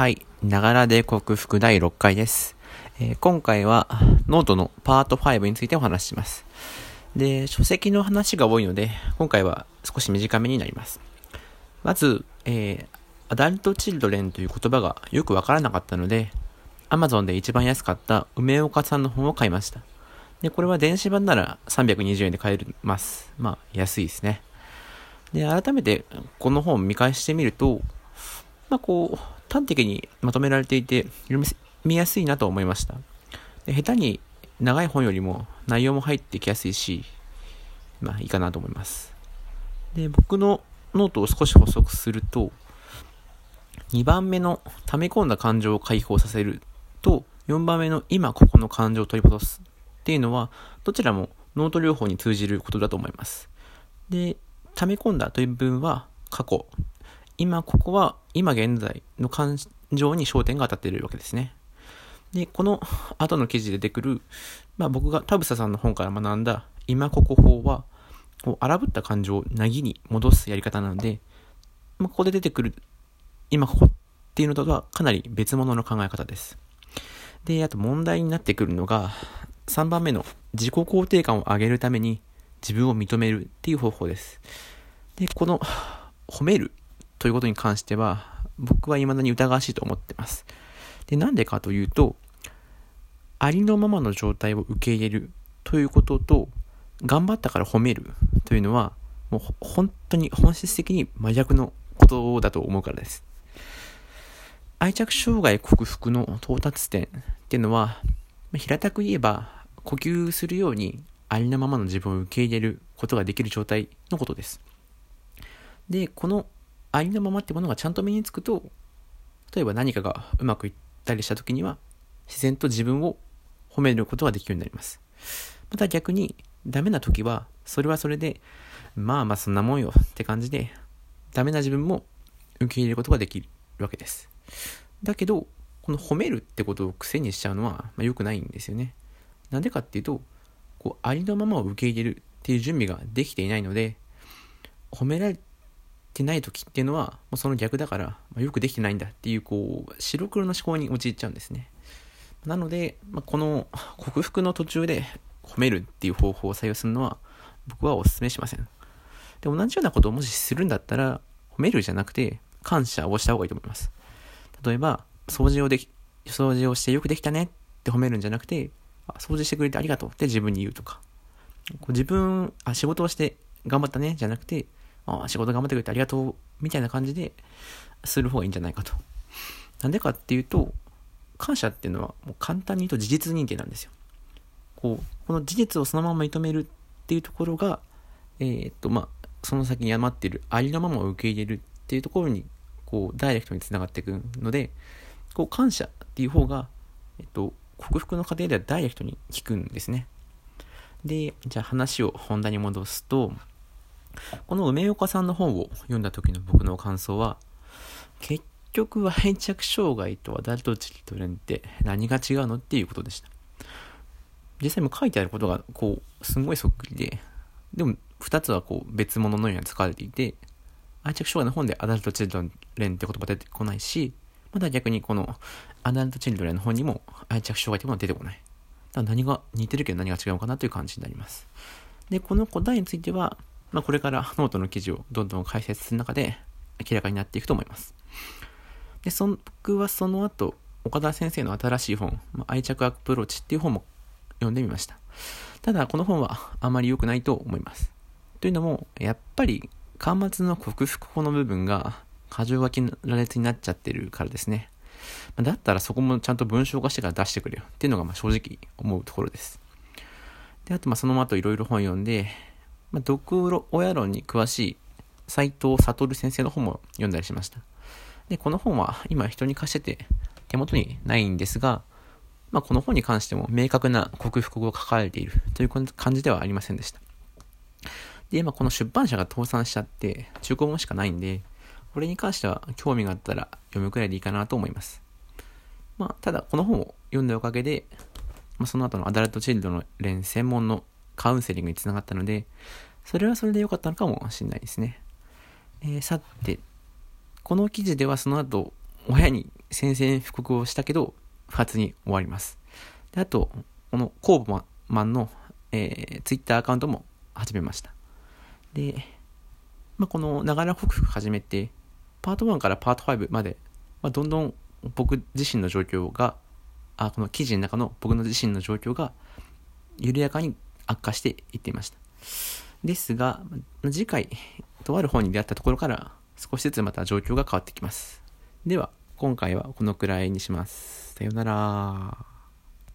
はい。ながらで克服第6回です。えー、今回はノートのパート5についてお話しします。で、書籍の話が多いので、今回は少し短めになります。まず、えー、アダルトチルドレンという言葉がよくわからなかったので、Amazon で一番安かった梅岡さんの本を買いました。で、これは電子版なら320円で買えます。まあ、安いですね。で、改めてこの本を見返してみると、まあ、こう、端的にまとめられていて、読みやすいなと思いました。で下手に長い本よりも内容も入ってきやすいし、まあいいかなと思います。で、僕のノートを少し補足すると、2番目の溜め込んだ感情を解放させると、4番目の今ここの感情を取り戻すっていうのは、どちらもノート療法に通じることだと思います。で、溜め込んだという部分は過去、今ここは今現在の感情に焦点が当たっているわけですね。で、この後の記事で出てくる、まあ僕が田房さんの本から学んだ今ここ法は、こう荒ぶった感情をなぎに戻すやり方なので、まあ、ここで出てくる今ここっていうのとはかなり別物の考え方です。で、あと問題になってくるのが、3番目の自己肯定感を上げるために自分を認めるっていう方法です。で、この褒めるということに関しては、僕は未だに疑わしいと思ってます。で、なんでかというと、ありのままの状態を受け入れるということと、頑張ったから褒めるというのは、もう本当に本質的に真逆のことだと思うからです。愛着障害克服の到達点っていうのは、平たく言えば、呼吸するようにありのままの自分を受け入れることができる状態のことです。で、このありのままってものがちゃんと身につくと、例えば何かがうまくいったりした時には、自然と自分を褒めることができるようになります。また逆に、ダメな時は、それはそれで、まあまあそんなもんよって感じで、ダメな自分も受け入れることができるわけです。だけど、この褒めるってことを癖にしちゃうのは、まあ、良くないんですよね。なんでかっていうと、こう、ありのままを受け入れるっていう準備ができていないので、褒められててない時っていうのは、もうその逆だから、まあ、よくできてないんだっていう、こう、白黒の思考に陥っちゃうんですね。なので、まあ、この克服の途中で褒めるっていう方法を採用するのは、僕はお勧めしません。で、同じようなことをもしするんだったら、褒めるじゃなくて、感謝をした方がいいと思います。例えば、掃除をでき、掃除をしてよくできたねって褒めるんじゃなくて、掃除してくれてありがとうって自分に言うとか。こう自分、あ、仕事をして頑張ったねじゃなくて、あ仕事頑張ってくれてありがとう、みたいな感じでする方がいいんじゃないかと。なんでかっていうと、感謝っていうのはもう簡単に言うと事実認定なんですよ。こう、この事実をそのまま認めるっていうところが、えー、っと、まあ、その先に余ってるありのままを受け入れるっていうところに、こう、ダイレクトにつながっていくので、こう、感謝っていう方が、えっと、克服の過程ではダイレクトに効くんですね。で、じゃあ話を本題に戻すと、この梅岡さんの本を読んだ時の僕の感想は、結局愛着障害とアダルトチルドレンって何が違うのっていうことでした。実際も書いてあることが、こう、すごいそっくりで、でも、二つはこう、別物のように使われていて、愛着障害の本でアダルトチルドレンって言葉出てこないし、また逆にこのアダルトチルドレンの本にも愛着障害ってものは出てこない。だから何が似てるけど何が違うのかなという感じになります。で、この答えについては、まあ、これからノートの記事をどんどん解説する中で明らかになっていくと思います。で、そ僕はその後、岡田先生の新しい本、まあ、愛着アプローチっていう本も読んでみました。ただ、この本はあまり良くないと思います。というのも、やっぱり、端末の克服法の部分が過剰書き羅列になっちゃってるからですね。だったらそこもちゃんと文章化してから出してくれよっていうのがまあ正直思うところです。で、あとまあその後いろいろ本読んで、まあ、毒親論に詳しい斎藤悟先生の本も読んだりしました。で、この本は今人に貸してて手元にないんですが、まあ、この本に関しても明確な克服語が書かれているという感じではありませんでした。で、まあ、この出版社が倒産しちゃって中古本しかないんで、これに関しては興味があったら読むくらいでいいかなと思います。まあ、ただこの本を読んだおかげで、まあ、その後のアダルトチルドの連専門のカウンセリングにつながったので、それはそれで良かったのかもしれないですね。えー、さて、この記事ではその後、親に宣戦布告をしたけど、不発に終わります。で、あと、このコーブマンの、えー、ツイッターアカウントも始めました。で、まあ、このながら克服始めて、パート1からパート5まで、まあ、どんどん僕自身の状況が、あ、この記事の中の僕の自身の状況が、緩やかに悪化していっていました。ですが、次回、とある本に出会ったところから、少しずつまた状況が変わってきます。では、今回はこのくらいにします。さようなら。